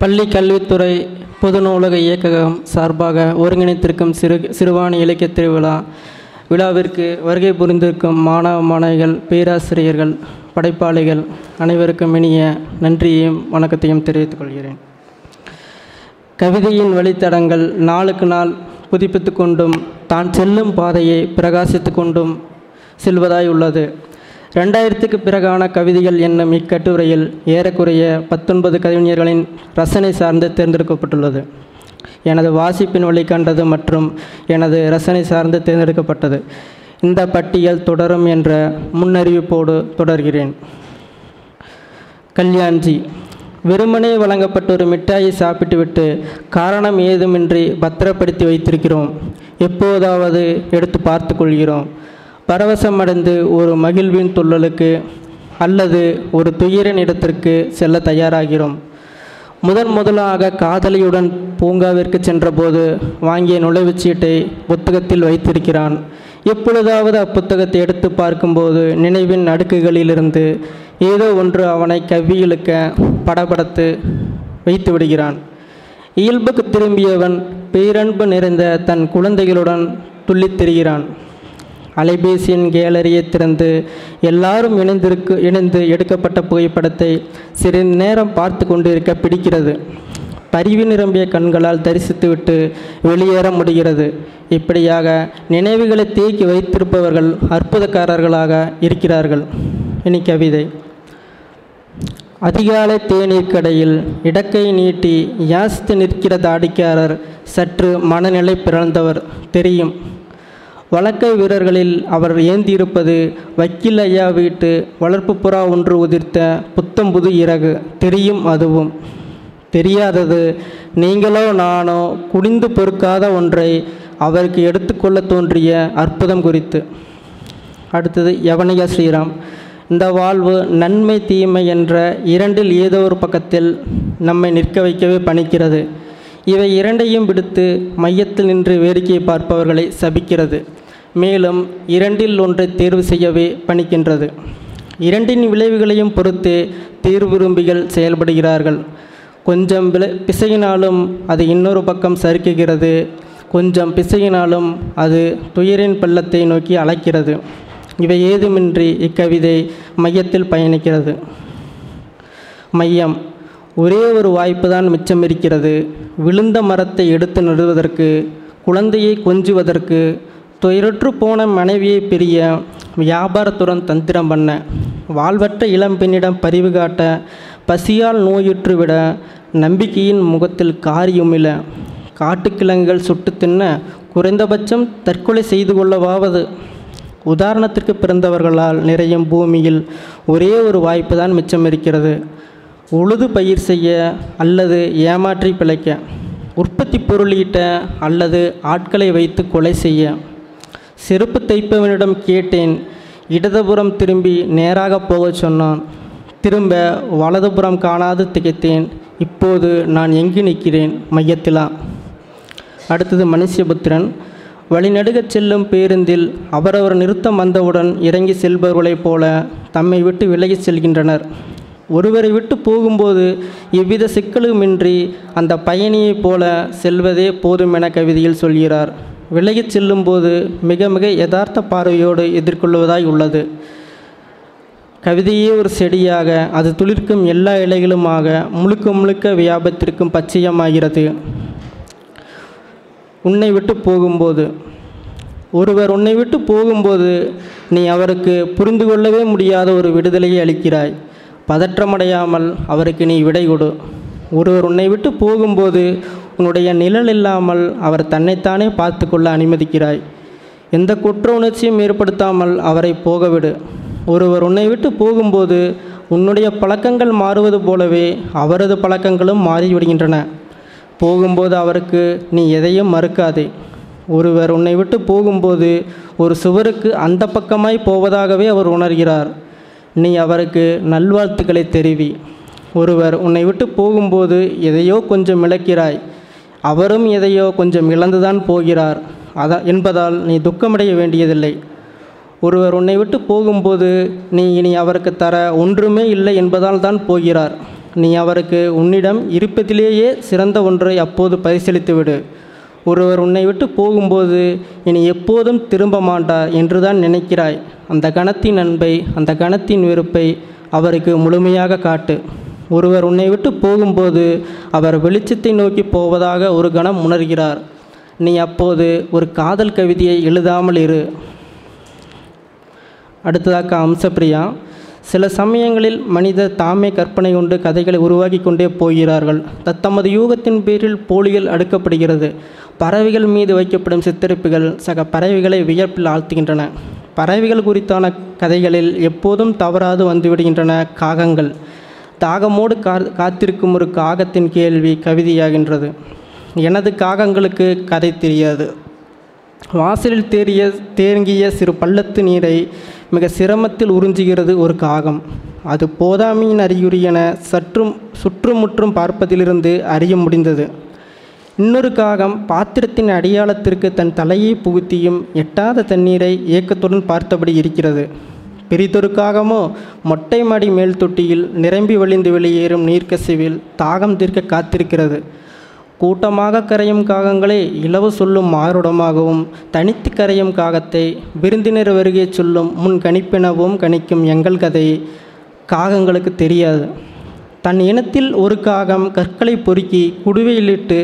பள்ளி கல்வித்துறை பொது நூலக இயக்ககம் சார்பாக ஒருங்கிணைத்திருக்கும் சிறு சிறுவாணி இலக்கிய திருவிழா விழாவிற்கு வருகை புரிந்திருக்கும் மாணவ மாணவிகள் பேராசிரியர்கள் படைப்பாளிகள் அனைவருக்கும் இனிய நன்றியையும் வணக்கத்தையும் தெரிவித்துக் கொள்கிறேன். கவிதையின் வழித்தடங்கள் நாளுக்கு நாள் புதுப்பித்து கொண்டும் தான் செல்லும் பாதையை பிரகாசித்து கொண்டும் செல்வதாய் உள்ளது. ரெண்டாயிரத்துக்கு பிறகான கவிதைகள் என்னும் இக்கட்டுரையில் ஏறக்குறைய பத்தொன்பது கவிஞர்களின் ரசனை சார்ந்து தேர்ந்தெடுக்கப்பட்டுள்ளது. எனது வாசிப்பின் வழி கண்டது மற்றும் எனது ரசனை சார்ந்து தேர்ந்தெடுக்கப்பட்டது. இந்த பட்டியல் தொடரும் என்ற முன்னறிவிப்போடு தொடர்கிறேன். கல்யாண்ஜி. வெறுமனே வழங்கப்பட்ட ஒரு மிட்டாயை சாப்பிட்டுவிட்டு காரணம் ஏதுமின்றி பத்திரப்படுத்தி வைத்திருக்கிறோம். எப்போதாவது எடுத்து பார்த்து கொள்கிறோம். பரவசமடைந்து ஒரு மகிழ்வின் துள்ளலுக்கு அல்லது ஒரு துயிரின் இடத்திற்கு செல்ல தயாராகிறோம். முதன் முதலாக காதலியுடன் பூங்காவிற்கு சென்றபோது வாங்கிய நுழைவுச்சீட்டை புத்தகத்தில் வைத்திருக்கிறான். எப்பொழுதாவது அப்புத்தகத்தை எடுத்து பார்க்கும்போது நினைவின் அடுக்குகளிலிருந்து ஏதோ ஒன்று அவனை கவ்வியிழுக்க படபடத்து வைத்து விடுகிறான். இயல்புக்கு திரும்பியவன் பேரன்பு நிறைந்த தன் குழந்தைகளுடன் துள்ளித் திரிகிறான். அலைபேசியின் கேலரியை திறந்து எல்லாரும் இணைந்திருக்கு இணைந்து எடுக்கப்பட்ட புகைப்படத்தை சிறிது நேரம் பார்த்து கொண்டிருக்க பிடிக்கிறது. பரிவு நிரம்பிய கண்களால் தரிசித்துவிட்டு வெளியேற முடிகிறது. இப்படியாக நினைவுகளை தேக்கி வைத்திருப்பவர்கள் அற்புதக்காரர்களாக இருக்கிறார்கள். இனி கவிதை. அதிகாலை தேநீர் கடையில் இடக்கை நீட்டி யாசித்து நிற்கிற தாடிக்காரர் சற்று மனநிலை பிறந்தவர் தெரியும். வழக்கை வீரர்களில் அவர் ஏந்தியிருப்பது வக்கீல் ஐயா வீட்டு வளர்ப்பு புறா ஒன்று உதிர்த்த புத்தம்புது இறகு. தெரியும் அதுவும். தெரியாதது நீங்களோ நானோ குடிந்து பொறுக்காத ஒன்றை அவருக்கு எடுத்துக்கொள்ள தோன்றிய அற்புதம் குறித்து. அடுத்தது யவனிகா ஸ்ரீராம். இந்த வாழ்வு நன்மை தீமை என்ற இரண்டில் ஏதோ ஒரு பக்கத்தில் நம்மை நிற்க வைக்கவே பணிக்கிறது. இவை இரண்டையும் விடுத்து மையத்தில் நின்று வேடிக்கை பார்ப்பவர்களை சபிக்கிறது. மேலும் இரண்டில் ஒன்றை தேர்வு செய்யவே பணிக்கின்றது. இரண்டின் விளைவுகளையும் பொறுத்து தீர்வு விரும்பிகள் செயல்படுகிறார்கள். கொஞ்சம் பிசையினாலும் அது இன்னொரு பக்கம் சறுக்குகிறது. கொஞ்சம் பிசையினாலும் அது துயரின் பள்ளத்தை நோக்கி அழைக்கிறது. இவை ஏதுமின்றி இக்கவிதை மையத்தில் பயணிக்கிறது. மையம். ஒரே ஒரு வாய்ப்பு தான் மிச்சம் இருக்கிறது விழுந்த மரத்தை எடுத்து நடுவதற்கு குழந்தையை கொஞ்சுவதற்கு துயருற்று போன மனைவியை பிரிய வியாபாரத்துடன் தந்திரம் பண்ண வாழ்வற்ற இளம்பெண்ணிடம் பரிவு காட்ட பசியால் நோயுற்று விட நம்பிக்கையின் முகத்தில் காரியுமில காட்டுக்கிழங்குகள் சுட்டு தின்ன குறைந்தபட்சம் தற்கொலை செய்து கொள்ளவாவது. உதாரணத்திற்கு பிறந்தவர்களால் நிறையும் பூமியில் ஒரே ஒரு வாய்ப்பு தான் மிச்சம் இருக்கிறது. உழுது பயிர் செய்ய அல்லது ஏமாற்றி பிழைக்க உற்பத்தி பொருளீட்ட அல்லது ஆட்களை வைத்து கொலை செய்ய. செருப்பு தைப்பவனிடம் கேட்டேன். இடதுபுறம் திரும்பி நேராக போகச் சொன்னான். திரும்ப வலதுபுறம் காணாது திகைத்தேன். இப்போது நான் எங்கு நிற்கிறேன்? மையத்திலா? அடுத்தது மனுஷபுத்திரன் வழிநடுகச் செல்லும் பேருந்தில் அவரவர் நிறுத்தம் வந்தவுடன் இறங்கி செல்பவர்களைப் போல தம்மை விட்டு விலகிச் செல்கின்றனர். ஒருவரை விட்டு போகும்போது எவ்வித சிக்கலுமின்றி அந்த பயணியைப் போல செல்வதே போதும் என கவிதையில் சொல்கிறார். விலகிச் செல்லும்போது மிக மிக யதார்த்த பார்வையோடு எதிர்கொள்வதாய் உள்ளது. கவிதையே ஒரு செடியாக அது துளிர்க்கும் எல்லா இலைகளுமாக முழுக்க முழுக்க வியாபத்திற்கும் பச்சையமாகிறது. உன்னை விட்டு போகும்போது ஒருவர் உன்னை விட்டு போகும்போது நீ அவருக்கு புரிந்து கொள்ளவே முடியாத ஒரு விடுதலையை அளிக்கிறாய். பதற்றமடையாமல் அவருக்கு நீ விடை கொடு. ஒருவர் உன்னை விட்டு போகும்போது உன்னுடைய நிழல் இல்லாமல் அவர் தன்னைத்தானே பார்த்து கொள்ள அனுமதிக்கிறாய். எந்த குற்ற உணர்ச்சியும் ஏற்படுத்தாமல் அவரை போகவிடு. ஒருவர் உன்னை விட்டு போகும்போது உன்னுடைய பழக்கங்கள் மாறுவது போலவே அவரது பழக்கங்களும் மாறிவிடுகின்றன. போகும்போது அவருக்கு நீ எதையும் மறுக்காதே. ஒருவர் உன்னை விட்டு போகும்போது ஒரு சுவருக்கு அந்த பக்கமாய் போவதாகவே அவர் உணர்கிறார். நீ அவருக்கு நல்வாழ்த்துக்களை தெரிவி. ஒருவர் உன்னை விட்டு போகும்போது எதையோ கொஞ்சம் இழக்கிறாய். அவரும் எதையோ கொஞ்சம் இழந்துதான் போகிறார். அதா என்பதால் நீ துக்கமடைய வேண்டியதில்லை. ஒருவர் உன்னை விட்டு போகும்போது நீ இனி அவருக்கு தர ஒன்றுமே இல்லை என்பதால் தான் போகிறார். நீ அவருக்கு உன்னிடம் இருப்பதிலேயே சிறந்த ஒன்றை அப்போது பரிசீலித்து விடு ஒருவர் உன்னை விட்டு போகும்போது இனி எப்போதும் திரும்ப மாட்டார் என்றுதான் நினைக்கிறாய். அந்த கணத்தின் அன்பை அந்த கணத்தின் வெறுப்பை அவருக்கு முழுமையாக காட்டு. ஒருவர் உன்னை விட்டு போகும்போது அவர் வெளிச்சத்தை நோக்கி போவதாக ஒரு கணம் உணர்கிறார். நீ அப்போது ஒரு காதல் கவிதையை எழுதாமல் இரு. அடுத்ததாக அம்சப்பிரியா சில சமயங்களில் மனிதர் தாமே கற்பனை கொண்டு கதைகளை உருவாக்கி கொண்டே போகிறார்கள். தத்தமது யூகத்தின் பேரில் போலிகள் அடுக்கப்படுகிறது. பறவைகள் மீது வைக்கப்படும் சித்தரிப்புகள் சக பறவைகளை வியப்பில் ஆழ்த்துகின்றன. பறவைகள் குறித்தான கதைகளில் எப்போதும் தவறாது வந்துவிடுகின்றன காகங்கள். தாகமோடு காத்திருக்கும் ஒரு காகத்தின் கேள்வி கவிதையாகின்றது. எனது காகங்களுக்கு கதை தெரியாது. வாசலில் தேறிய தேங்கிய சிறு பள்ளத்து நீரை மிக சிரமத்தில் உறிஞ்சுகிறது ஒரு காகம். அது போதாமையின் அறிகுறி என சற்றும் சுற்றுமுற்றும் பார்ப்பதிலிருந்து அறிய முடிந்தது. இன்னொரு காகம் பாத்திரத்தின் அடையாளத்திற்கு தன் தலையை புகுத்தியும் எட்டாத தண்ணீரை ஏக்கத்துடன் பார்த்தபடி இருக்கிறது. பெரிதொரு காகமோ மொட்டை மாடி மேல் தொட்டியில் நிரம்பி வழிந்து வெளியேறும் நீர்க்கசிவில் தாகம் தீர்க்க காத்திருக்கிறது. கூட்டமாக கரையும் காகங்களே இலவு சொல்லும் மாறுடமாகவும் தனித்து கரையும் காகத்தை விருந்தினர் வருகை சொல்லும் முன் கணிப்பெனவும் கணிக்கும் எங்கள் கதை காகங்களுக்கு தெரியாது. தன் இனத்தில் ஒரு காகம் கற்களை பொறுக்கி குடுவையிலிட்டு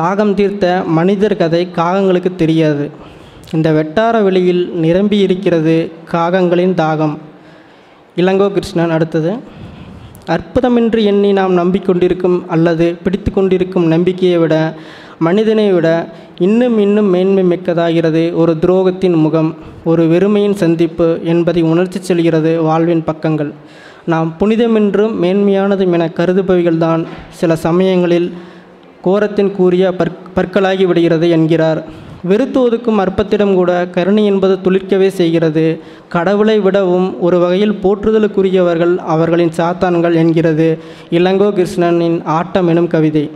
தாகம் தீர்த்த மனிதர் கதை காகங்களுக்கு தெரியாது. இந்த வெட்டார வெளியில் நிரம்பி இருக்கிறது காகங்களின் தாகம். இளங்கோ கிருஷ்ணன் அடுத்தது. அற்புதமின்றி எண்ணி நாம் நம்பிக்கொண்டிருக்கும் அல்லது பிடித்து கொண்டிருக்கும் நம்பிக்கையை விட மனிதனை விட இன்னும் இன்னும் மேன்மை மிக்கதாகிறது ஒரு துரோகத்தின் முகம் ஒரு வெறுமையின் சந்திப்பு என்பதை உணர்ச்சி செல்கிறது வாழ்வின் பக்கங்கள். நாம் புனிதமென்றும் மேன்மையானதும் என கருதுபவைகள்தான் சில சமயங்களில் கோரத்தின் கூறிய பற் பற்களாகி விடுகிறது என்கிறார். வெறுத்து ஒதுக்கும் அற்பத்திடம் கூட கருணை என்பது துளிர்க்கவே செய்கிறது. கடவுளை விடவும் ஒரு வகையில் போற்றுதலுக்குரியவர்கள் அவர்களின் சாத்தான்கள் என்கிறது. இளங்கோ கிருஷ்ணனின் ஆட்டம் எனும் கவிதை.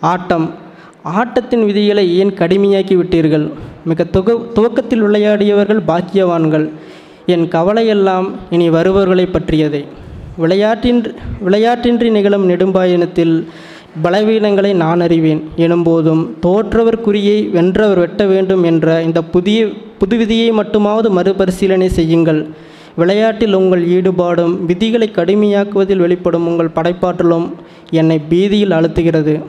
ஆட்டம். ஆட்டத்தின் விதிகளை ஏன் கடுமையாக்கி விட்டீர்கள்? மிக துக துவக்கத்தில் விளையாடியவர்கள் பாக்கியவான்கள். என் கவலையெல்லாம் இனி வருபவர்களை பற்றியதே. விளையாட்டின் விளையாட்டின்றி நிகழும் நெடும்பாயனத்தில் பலவீனங்களை நான் அறிவேன். எனும்போதும் தோற்றவர் குறியை வென்றவர் வெட்ட வேண்டும் என்ற இந்த புதிய புது விதியை மட்டுமாவது மறுபரிசீலனை செய்யுங்கள். விளையாட்டில் உங்கள் ஈடுபாடும் விதிகளை கடுமையாக்குவதில் வெளிப்படும் உங்கள் படைப்பாற்றலும் என்னை பீதியில் அழுத்துகிறது.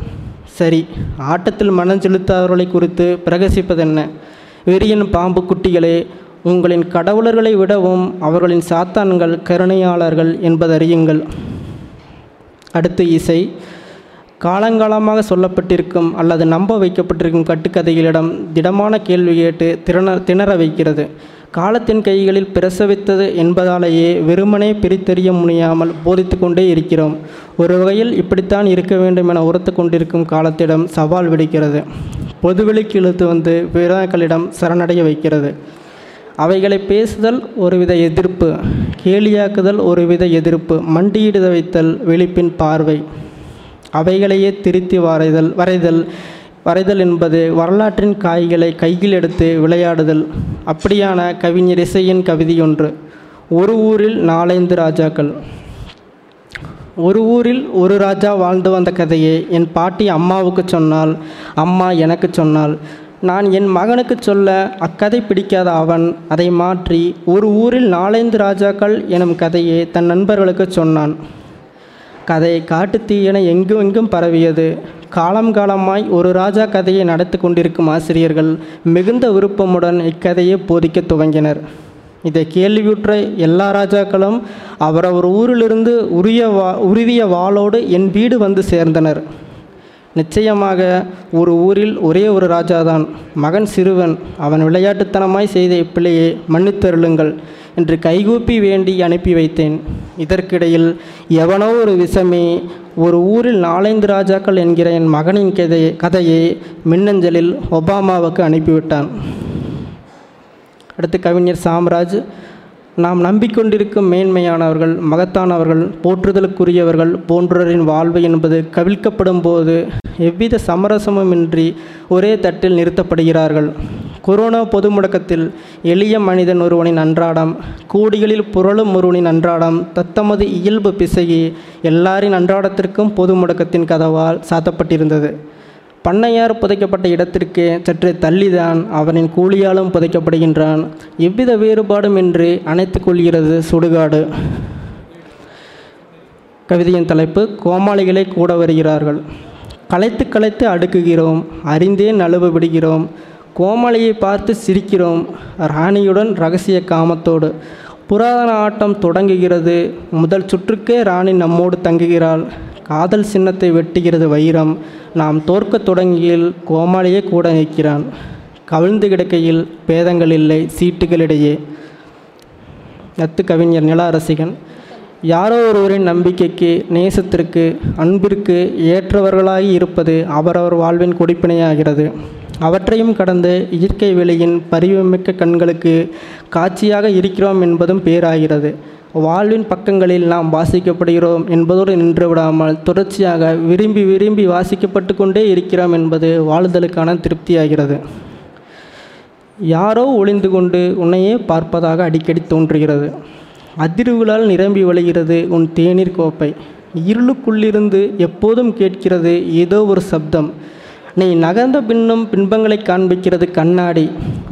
சரி ஆட்டத்தில் மனம் செலுத்தாதவர்களை குறித்து பிரகசிப்பதென்ன? வெறியின் பாம்பு குட்டிகளே உங்களின் கடவுளர்களை விடவும் அவர்களின் சாத்தான்கள் கருணையாளர்கள் என்பதறியுங்கள். அடுத்து இசை. காலங்காலமாக சொல்லப்பட்டிருக்கும் அல்லது நம்ப வைக்கப்பட்டிருக்கும் கட்டுக்கதைகளிடம் திடமான கேள்வி கேட்டு திறன திணற வைக்கிறது. காலத்தின் கைகளில் பிரசவித்தது என்பதாலேயே வெறுமனே பிரித்தறிய முடியாமல் போதித்து கொண்டே இருக்கிறோம். ஒரு வகையில் இப்படித்தான் இருக்க வேண்டும் என உரத்து கொண்டிருக்கும் காலத்திடம் சவால் விடுக்கிறது. பொதுவெளிக்கு இழுத்து வந்து விழாக்களிடம் சரணடைய வைக்கிறது. அவைகளை பேசுதல் ஒருவித எதிர்ப்பு கேலியாக்குதல் ஒருவித எதிர்ப்பு மண்டியிட வைத்தல் வெளிப்பின் பார்வை. அவைகளையே திருத்தி வரைதல் வரைதல். வரைதல் என்பது வரலாற்றின் காய்களை கையில் எடுத்து விளையாடுதல். அப்படியான கவிஞர் இசையின் கவிதை ஒன்று. ஒரு ஊரில் நாலைந்து ராஜாக்கள். ஒரு ஊரில் ஒரு ராஜா வாழ்ந்து வந்த கதையை என் பாட்டி அம்மாவுக்கு சொன்னால் அம்மா எனக்கு சொன்னால் நான் என் மகனுக்கு சொல்ல அக்கதை பிடிக்காத அவன் அதை மாற்றி ஒரு ஊரில் நாலைந்து ராஜாக்கள் எனும் கதையை தன் நண்பர்களுக்கு சொன்னான். கதை காட்டுத்தீயென எங்கும் எங்கும் பரவியது. காலம் காலமாய் ஒரு ராஜா கதையை நடத்தி கொண்டிருக்கும் ஆசிரியர்கள் மிகுந்த விருப்பமுடன் இக்கதையை போதிக்க துவங்கினர். இதை கேள்வியுற்ற எல்லா ராஜாக்களும் அவரவர் ஊரிலிருந்து உரிய வா உருவிய வாளோடு என் வீடு வந்து சேர்ந்தனர். நிச்சயமாக ஒரு ஊரில் ஒரே ஒரு ராஜாதான். மகன் சிறுவன். அவன் விளையாட்டுத்தனமாய் செய்த இப்பிள்ளையை மன்னித்தருளுங்கள். என்று கைகூப்பி வேண்டி அனுப்பி வைத்தேன். இதற்கிடையில் எவனோ ஒரு விஷமே ஒரு ஊரில் நாலைந்து ராஜாக்கள் என்கிற என் மகனின் கதை கதையை மின்னஞ்சலில் ஒபாமாவுக்கு அனுப்பிவிட்டான். அடுத்து கவிஞர் சாம்ராஜ் நாம் நம்பிக்கொண்டிருக்கும் மேன்மையானவர்கள் மகத்தானவர்கள் போற்றுதலுக்குரியவர்கள் போன்றோரின் வாழ்வு என்பது கவிழ்க்கப்படும் போது எவ்வித சமரசமுமின்றி ஒரே தட்டில் நிறுத்தப்படுகிறார்கள். கொரோனா பொது முடக்கத்தில் எளிய மனிதன் ஒருவனின் அன்றாடம் கூடிகளில் புரளும் ஒருவனின் அன்றாடம் தத்தமது இயல்பு பிசகி எல்லாரின் அன்றாடத்திற்கும் பொது முடக்கத்தின் கதவால் சாத்தப்பட்டிருந்தது. பண்ணையார் புதைக்கப்பட்ட இடத்திற்கு சற்றே தள்ளிதான் அவனின் கூலியாலும் புதைக்கப்படுகின்றான். எவ்வித வேறுபாடுமின்றி அணைத்து கொள்கிறது சுடுகாடு. கவிதையின் தலைப்பு கோமாளிகளை கூட வருகிறார்கள். களைத்து களைத்து அடுக்குகிறோம் அறிந்தே நழுவ விடுகிறோம். கோமலையை பார்த்து சிரிக்கிறோம். ராணியுடன் ரகசிய காமத்தோடு புராதன ஆட்டம் தொடங்குகிறது. முதல் சுற்றுக்கே ராணி நம்மோடு தங்குகிறாள். காதல் சின்னத்தை வெட்டுகிறது வைரம். நாம் தோற்கத் தொடங்கியில் கோமாளியே கூட நிற்கிறான். கவிழ்ந்து கிடக்கையில் பேதங்கள் இல்லை சீட்டுகளிடையே. நத்து கவிஞர் நிலாரசிகன் யாரோ ஒருவரின் நம்பிக்கைக்கு நேசத்திற்கு அன்பிற்கு ஏற்றவர்களாகி இருப்பது அவரவர் வாழ்வின் குடிப்பினையாகிறது. அவற்றையும் கடந்து இயற்கை வெளியின் பரிவுமிக்க கண்களுக்கு காட்சியாக இருக்கிறோம் என்பதும் பேராகிறது. வாழ்வின் பக்கங்களில் நாம் வாசிக்கப்படுகிறோம் என்பதோடு நின்றுவிடாமல் தொடர்ச்சியாக விரும்பி விரும்பி வாசிக்கப்பட்டு கொண்டே இருக்கிறோம் என்பது வாழுதலுக்கான திருப்தியாகிறது. யாரோ ஒளிந்து கொண்டு உன்னையே பார்ப்பதாக அடிக்கடி தோன்றுகிறது. அதிர்வுகளால் நிரம்பி வழிகிறது உன் தேநீர் கோப்பை. இருளுக்குள்ளிருந்து எப்போதும் கேட்கிறது ஏதோ ஒரு சப்தம். நீ நகர்ந்த பின்னும் பின்பங்களை காண்பிக்கிறது கண்ணாடி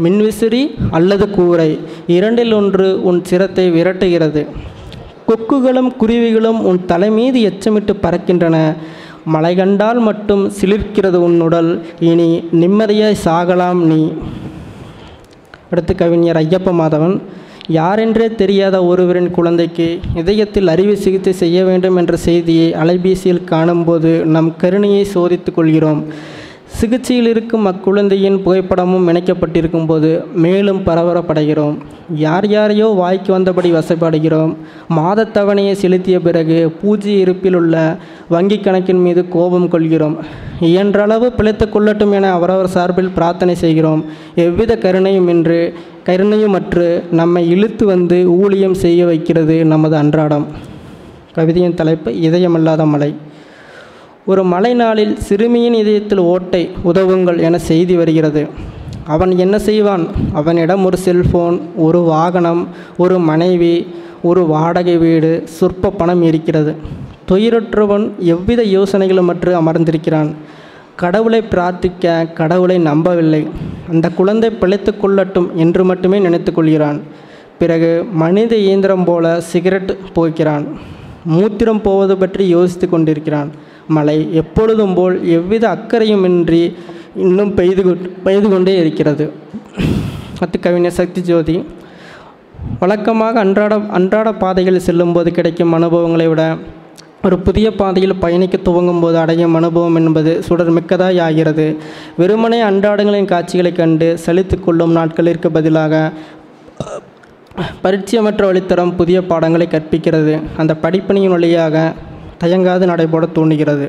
மின்விசிறி அல்லது கூரை. இரண்டில் ஒன்று உன் சிரத்தை விரட்டுகிறது. கொக்குகளும் குருவிகளும் உன் தலைமீது எச்சமிட்டு பறக்கின்றன. மழை கண்டால் மட்டும் சிலிர்க்கிறது உன் உடல். இனி நிம்மதியாய் சாகலாம் நீ. அடுத்து கவிஞர் ஐயப்ப மாதவன் யாரென்றே தெரியாத ஒருவரின் குழந்தைக்கு இதயத்தில் அறுவை சிகிச்சை செய்ய வேண்டும் என்ற செய்தியை அலைபேசியில் காணும்போது நம் கருணையை சோதித்துக் கொள்கிறோம். சிகிச்சையில் இருக்கும் அக்குழந்தையின் புகைப்படமும் இணைக்கப்பட்டிருக்கும் போது மேலும் பரபரப்படைகிறோம். யார் யாரையோ வாய்க்கு வந்தபடி வசப்படுகிறோம். மாதத் தவணையை செலுத்திய பிறகு பூஜ்ய இருப்பில் உள்ள வங்கி கணக்கின் மீது கோபம் கொள்கிறோம். இயன்றளவு பிழைத்து கொள்ளட்டும் என அவரவர் சார்பில் பிரார்த்தனை செய்கிறோம். எவ்வித கருணையும் இன்று கருணையுமற்று நம்மை இழுத்து வந்து ஊழியம் செய்ய வைக்கிறது நமது அன்றாடம். கவிதையின் தலைப்பு இதயமில்லாத மலை ஒரு மழை நாளில் சிறுமியின் இதயத்தில் ஓட்டை உதவுங்கள் என செய்தி வருகிறது. அவன் என்ன செய்வான்? அவனிடம் ஒரு செல்போன் ஒரு வாகனம் ஒரு மனைவி ஒரு வாடகை வீடு சொற்ப பணம் இருக்கிறது. துயரற்றவன் எவ்வித யோசனைகளும் மற்ற அமர்ந்திருக்கிறான். கடவுளை பிரார்த்திக்க கடவுளை நம்பவில்லை. அந்த குழந்தை பிழைத்து கொள்ளட்டும் என்று மட்டுமே நினைத்து கொள்கிறான். பிறகு மனித இயந்திரம் போல சிகரெட் போகிறான் மூத்திரம் போவது பற்றி யோசித்து கொண்டிருக்கிறான். மழை எப்பொழுதும் போல் எவ்வித அக்கறையுமின்றி இன்னும் பெய்து பெய்து கொண்டே இருக்கிறது. அத்து கவிஞர் சக்தி ஜோதி வழக்கமாக அன்றாட அன்றாட பாதைகளில் செல்லும்போது கிடைக்கும் அனுபவங்களை விட ஒரு புதிய பாதையில் பயணிக்க துவங்கும் போது அடையும் அனுபவம் என்பது சுடர் மிக்கதாய் ஆகிறது வெறுமனே அன்றாடங்களின் காட்சிகளைக் கண்டு சலித்து கொள்ளும் நாட்களிற்கு பதிலாக பரிச்சயமற்ற வழித்தரம் புதிய பாடங்களை கற்பிக்கிறது. அந்த படிப்பணியின் வழியாக தயங்காது நடைபோட தூண்டுகிறது.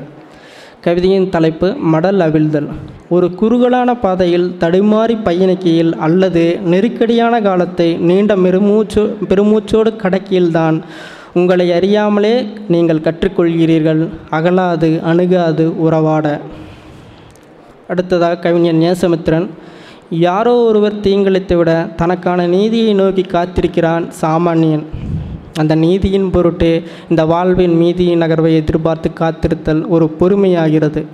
கவிதையின் தலைப்பு மடல் அவிழ்தல் ஒரு குறுகலான பாதையில் தடுமாறி பயணிக்கையில் அல்லது நெருக்கடியான காலத்தை நீண்ட பெருமூச்சு பெருமூச்சோடு கடக்கியில்தான் உங்களை அறியாமலே நீங்கள் கற்றுக்கொள்கிறீர்கள். அகலாது அணுகாது உறவாட. அடுத்ததாக கவிஞர் நேசமித்ரன் யாரோ ஒருவர் தீங்கிழைத்து விட தனக்கான நீதியை நோக்கி காத்திருக்கிறான் சாமானியன் அந்த நீதியின் பொருட்டு இந்த வாழ்வின் மீதியின் நகர்வை எதிர்பார்த்து காத்திருத்தல் ஒரு பொறுமையாகிறது.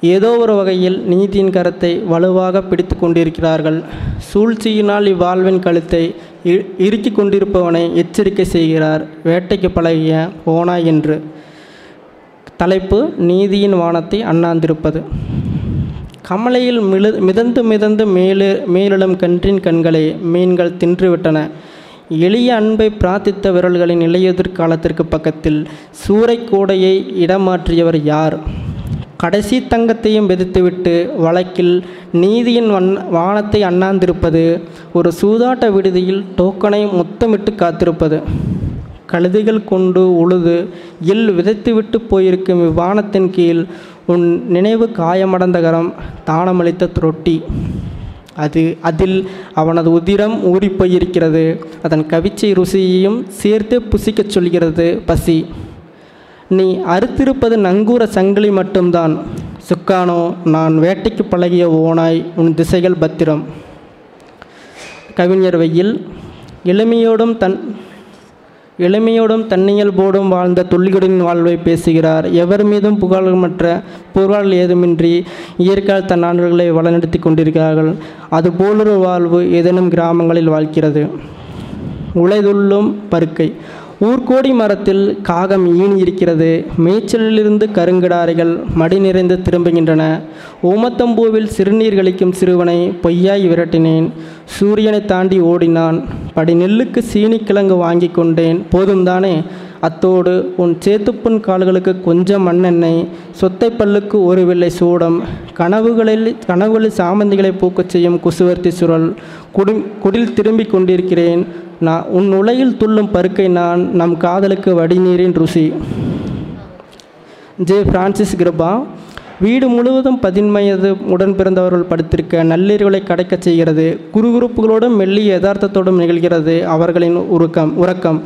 ஏதோ ஒரு வகையில் நீதியின் கரத்தை வலுவாக பிடித்து கொண்டிருக்கிறார்கள். சூழ்ச்சியினால் இவ்வாழ்வின் கழுத்தை இ- கொண்டிருப்பவனை எச்சரிக்கை செய்கிறார். வேட்டைக்கு பழகிய ஓனா என்று. தலைப்பு நீதியின் வானத்தை அண்ணாந்திருப்பது. கமலையில் மிளு மிதந்து மிதந்து மேலு மேலிடம் கன்றின் கண்களை மீன்கள் தின்றுவிட்டன. எளிய அன்பை பிரார்த்தித்த விரல்களின் இலையுதிர் காலத்திற்கு பக்கத்தில் சூறைக்கோடையை இடமாற்றியவர் யார்? கடைசி தங்கத்தையும் வெதித்துவிட்டு வழக்கில் நீதியின் வண் வானத்தை அண்ணாந்திருப்பது ஒரு சூதாட்ட விடுதியில் டோக்கனை முத்தமிட்டு காத்திருப்பது. கழுதிகள் கொண்டு உழுது எல் விதைத்துவிட்டு போயிருக்கும் இவ்வானத்தின் கீழ் உன் நினைவு காயமடந்த கரம் தானமளித்த ரொட்டி. அது அதில் அவனது உதிரம் ஊறிப் போயிருக்கிறது அதன் கவிச்சை ருசியையும் சேர்த்து புசிக்கச் சொல்கிறது பசி. நீ அறுத்திருப்பது நங்கூர சங்கிலி மட்டும்தான். சுக்கானோ நான் வேட்டைக்கு பழகிய ஓனாய் உன் திசைகள் பத்திரம். கவிஞர் வெயில் எளிமையோடும் தன் எளிமையோடும் தன்னியல்போடும் வாழ்ந்த துள்ளிகளின் வாழ்வை பேசுகிறார். எவர் மீதும் புகழ்மற்ற புகழ் ஏதுமின்றி இயற்கையால் தன் ஆண்டுகளை வளநடத்தி கொண்டிருக்கிறார்கள். அதுபோலொரு வாழ்வு ஏதேனும் கிராமங்களில் வாழ்கிறது. உழைதுள்ளும் பருக்கை. ஊர்கோடி மரத்தில் காகம் ஈனி இருக்கிறது மேய்ச்சலிலிருந்து கருங்கிடாரைகள் மடி நிறைந்து திரும்புகின்றன. ஓமத்தம்பூவில் சிறுநீர் கழிக்கும் சிறுவனை பொய்யாய் விரட்டினேன். சூரியனை தாண்டி ஓடினான். படி நெல்லுக்கு சீனி கிழங்கு வாங்கி கொண்டேன். போதும் தானே? அத்தோடு உன் சேத்துப்புண் கால்களுக்கு கொஞ்சம் மண்ணெண்ணெய் சொத்தை பல்லுக்கு ஒரு வெள்ளை சூடம் கனவுகளில் கனவுகளில் சாமந்திகளை பூக்கச் செய்யும் குசுவர்த்தி சுரல் குடி குடில் திரும்பிக் கொண்டிருக்கிறேன். நான் உன் உலையில் துள்ளும் பருக்கை நான் நம் காதலுக்கு வடிநீரின் ருசி. ஜே பிரான்சிஸ் கிருபா வீடு முழுவதும் பதின்மையது உடன் பிறந்தவர்கள் படுத்திருக்க நள்ளிரவுகளை கடைக்கச் செய்கிறது. குறுகுறுப்புகளோடும் மெல்லிய யதார்த்தத்தோடும் நிகழ்கிறது அவர்களின் உருக்கம் உறக்கம்.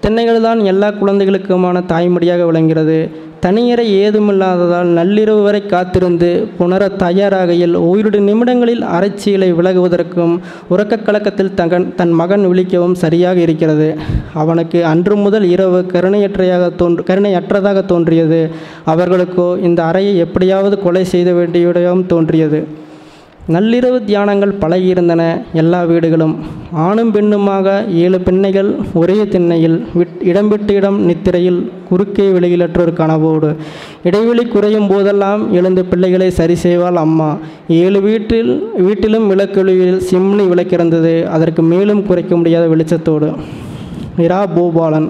தென்னைகள் தான் எல்லா குழந்தைகளுக்குமான தாய்மொழியாக விளங்குகிறது. தனியறை ஏதுமில்லாததால் நள்ளிரவு வரை காத்திருந்து புணர தயாராகையில் ஓரிரு நிமிடங்களில் அரைச்சீலை விலகுவதற்கும் உறக்க கலக்கத்தில் தகன் தன் மகன் விழிக்கவும் சரியாக இருக்கிறது. அவனுக்கு அன்று முதல் இரவு கருணையற்றையாக தோன்று கருணையற்றதாக தோன்றியது. அவர்களுக்கோ இந்த அறையை எப்படியாவது கொலை செய்த வேண்டியதாகவும் தோன்றியது. நள்ளிரவு தியானங்கள் பழகியிருந்தன எல்லா வீடுகளும். ஆணும் பெண்ணுமாக ஏழு பெண்ணைகள் ஒரே திண்ணையில் விட் இடம் விட்டு இடம் நித்திரையில் குறுக்கே வெளியிலற்றோர் கனவோடு. இடைவெளி குறையும் போதெல்லாம் எழுந்து பிள்ளைகளை சரி செய்வாள் அம்மா. ஏழு வீட்டில் வீட்டிலும் விளக்கெழுவில் சிம்னி விளக்கிறந்தது. அதற்கு மேலும் குறைக்க முடியாத வெளிச்சத்தோடு. இரா பூபாலன்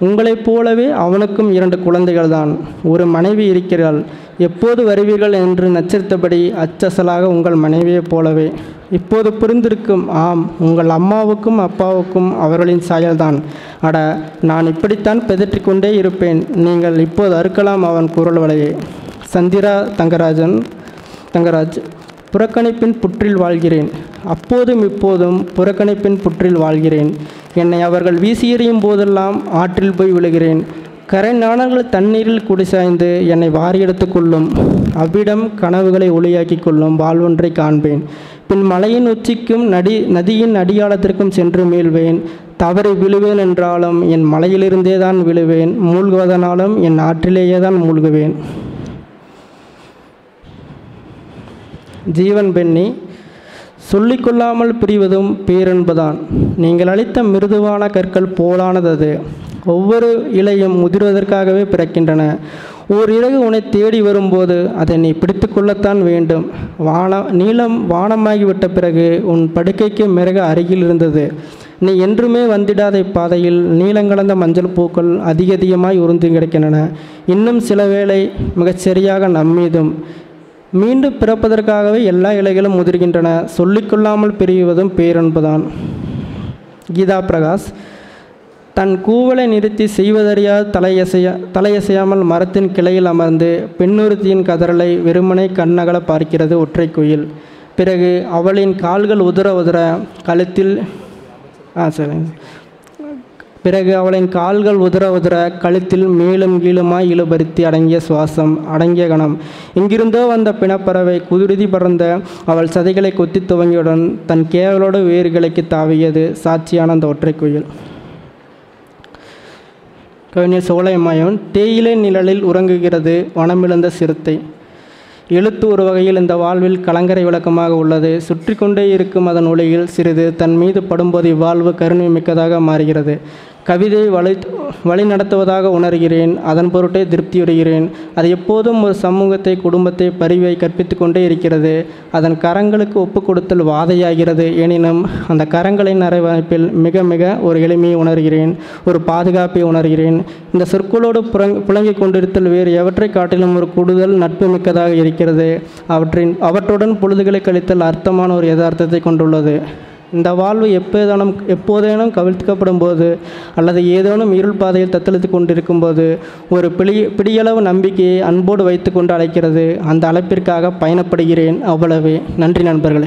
உங்களைப் போலவே அவனுக்கும் இரண்டு குழந்தைகள்தான். ஒரு மனைவி இருக்கிறாள். எப்போது வருவீர்கள் என்று நச்சரித்தபடி அச்சசலாக உங்கள் மனைவியைப் போலவே. இப்போது புரிந்திருக்கும் ஆம் உங்கள் அம்மாவுக்கும் அப்பாவுக்கும் அவர்களின் சாயல்தான். அட நான் இப்படித்தான் பெதற்றிக்கொண்டே இருப்பேன். நீங்கள் இப்போது அறுக்கலாம் அவன் குரல் வலையை. சந்திரா தங்கராஜன் தங்கராஜ் புறக்கணிப்பின் புற்றில் வாழ்கிறேன். அப்போதும் இப்போதும் புறக்கணிப்பின் புற்றில் வாழ்கிறேன். என்னை அவர்கள் வீசியறியும் போதெல்லாம் ஆற்றில் போய் விழுகிறேன். கரை நாணங்கள் தண்ணீரில் குடிசாய்ந்து என்னை வாரி எடுத்து கொள்ளும். அவ்விடம் கனவுகளை ஒளியாக்கி கொள்ளும் வாழ்வொன்றை காண்பேன். பின் மலையின் உச்சிக்கும் நடி நதியின் அடியாளத்திற்கும் சென்று மீள்வேன். தவறி விழுவேன் என்றாலும் என் மலையிலிருந்தே தான் விழுவேன். மூழ்குவதனாலும் என் ஆற்றிலேயே தான் மூழ்குவேன். ஜீவன் பெண்ணி சொல்லிக்கொள்ளாமல் பிரிவதும் பேரன்புதான். நீங்கள் அளித்த மிருதுவான கற்கள் போலானது அது. ஒவ்வொரு இலையும் முதிர்வதற்காகவே பிறக்கின்றன. ஓர் இறகு உன்னை தேடி வரும்போது அதை நீ பிடித்து கொள்ளத்தான் வேண்டும். வான நீளம் வானமாகிவிட்ட பிறகு உன் படுக்கைக்கு மிருக அருகில் இருந்தது. நீ என்றுமே வந்திடாத இப்பாதையில் நீளங்கலந்த மஞ்சள் பூக்கள் அதிக அதிகமாய் உருந்து கிடக்கின்றன. இன்னும் சில வேளை மிகச்சரியாக நம்மீதும் மீண்டும் பிறப்பதற்காகவே எல்லா இலைகளும் முதிர்கின்றன. சொல்லிக்கொள்ளாமல் பிரிவதும் பேரன்புதான். கீதா பிரகாஷ் தன் கூவலை நிறுத்தி செய்வதறியாது தலையசைய தலையசையாமல் மரத்தின் கிளையில் அமர்ந்து பெண்ணுறுத்தியின் கதறலை வெறுமனை கண்ணகல பார்க்கிறது ஒற்றை குயில். பிறகு அவளின் கால்கள் உதற உதற கழுத்தில் ஆ சரிங்க பிறகு அவளின் கால்கள் உதற உதற கழுத்தில் மேலும் கீழுமாய் இழுபருத்தி அடங்கிய சுவாசம் அடங்கிய கணம். எங்கிருந்தோ வந்த பிணப்பறவை குதிருதி பறந்த அவள் சதைகளை கொத்தி துவங்கியுடன் தன் கேவலோடு வேறு கிளைக்கு தாவியது சாட்சியான அந்த ஒற்றை குயில். கவிஞர் சோலைமாயவன் தேயிலை நிழலில் உறங்குகிறது வனமிழந்த சிறுத்தை. எழுத்து ஒரு வகையில் இந்த வாழ்வில் கலங்கரை விளக்கமாக உள்ளது. சுற்றி கொண்டே இருக்கும் அதன் ஒளியில் சிறிது தன் மீது படும்போது இவ்வாழ்வு கருணை மிக்கதாக மாறுகிறது. கவிதை வழி வழி நடத்துவதாக உணர்கிறேன். அதன் பொருட்டே திருப்தியுறுகிறேன். அது எப்போதும் ஒரு சமூகத்தை குடும்பத்தை பரிவை கற்பித்து கொண்டே இருக்கிறது. அதன் கரங்களுக்கு ஒப்பு கொடுத்தல் வாதையாகிறது. எனினும் அந்த கரங்களின் அரைவமைப்பில் மிக மிக ஒரு எளிமையை உணர்கிறேன். ஒரு பாதுகாப்பை உணர்கிறேன். இந்த சொற்களோடு புறங் புழங்கிக் கொண்டிருத்தல் வேறு எவற்றை காட்டிலும் ஒரு கூடுதல் நட்பு மிக்கதாக இருக்கிறது. அவற்றின் அவற்றுடன் பொழுதுகளை கழித்தல் அர்த்தமான ஒரு யதார்த்தத்தை கொண்டுள்ளது. இந்த வாழ்வு எப்போதானும் எப்போதேனும் கவிழ்க்கப்படும் போது அல்லது ஏதேனும் இருள் பாதையில் தத்தளித்து கொண்டிருக்கும் போது ஒரு பிடி பிடியளவு நம்பிக்கையை அன்போடு வைத்துக்கொண்டு அழைக்கிறது. அந்த அழைப்பிற்காக பயணப்படுகிறேன். அவ்வளவே. நன்றி நண்பர்களே.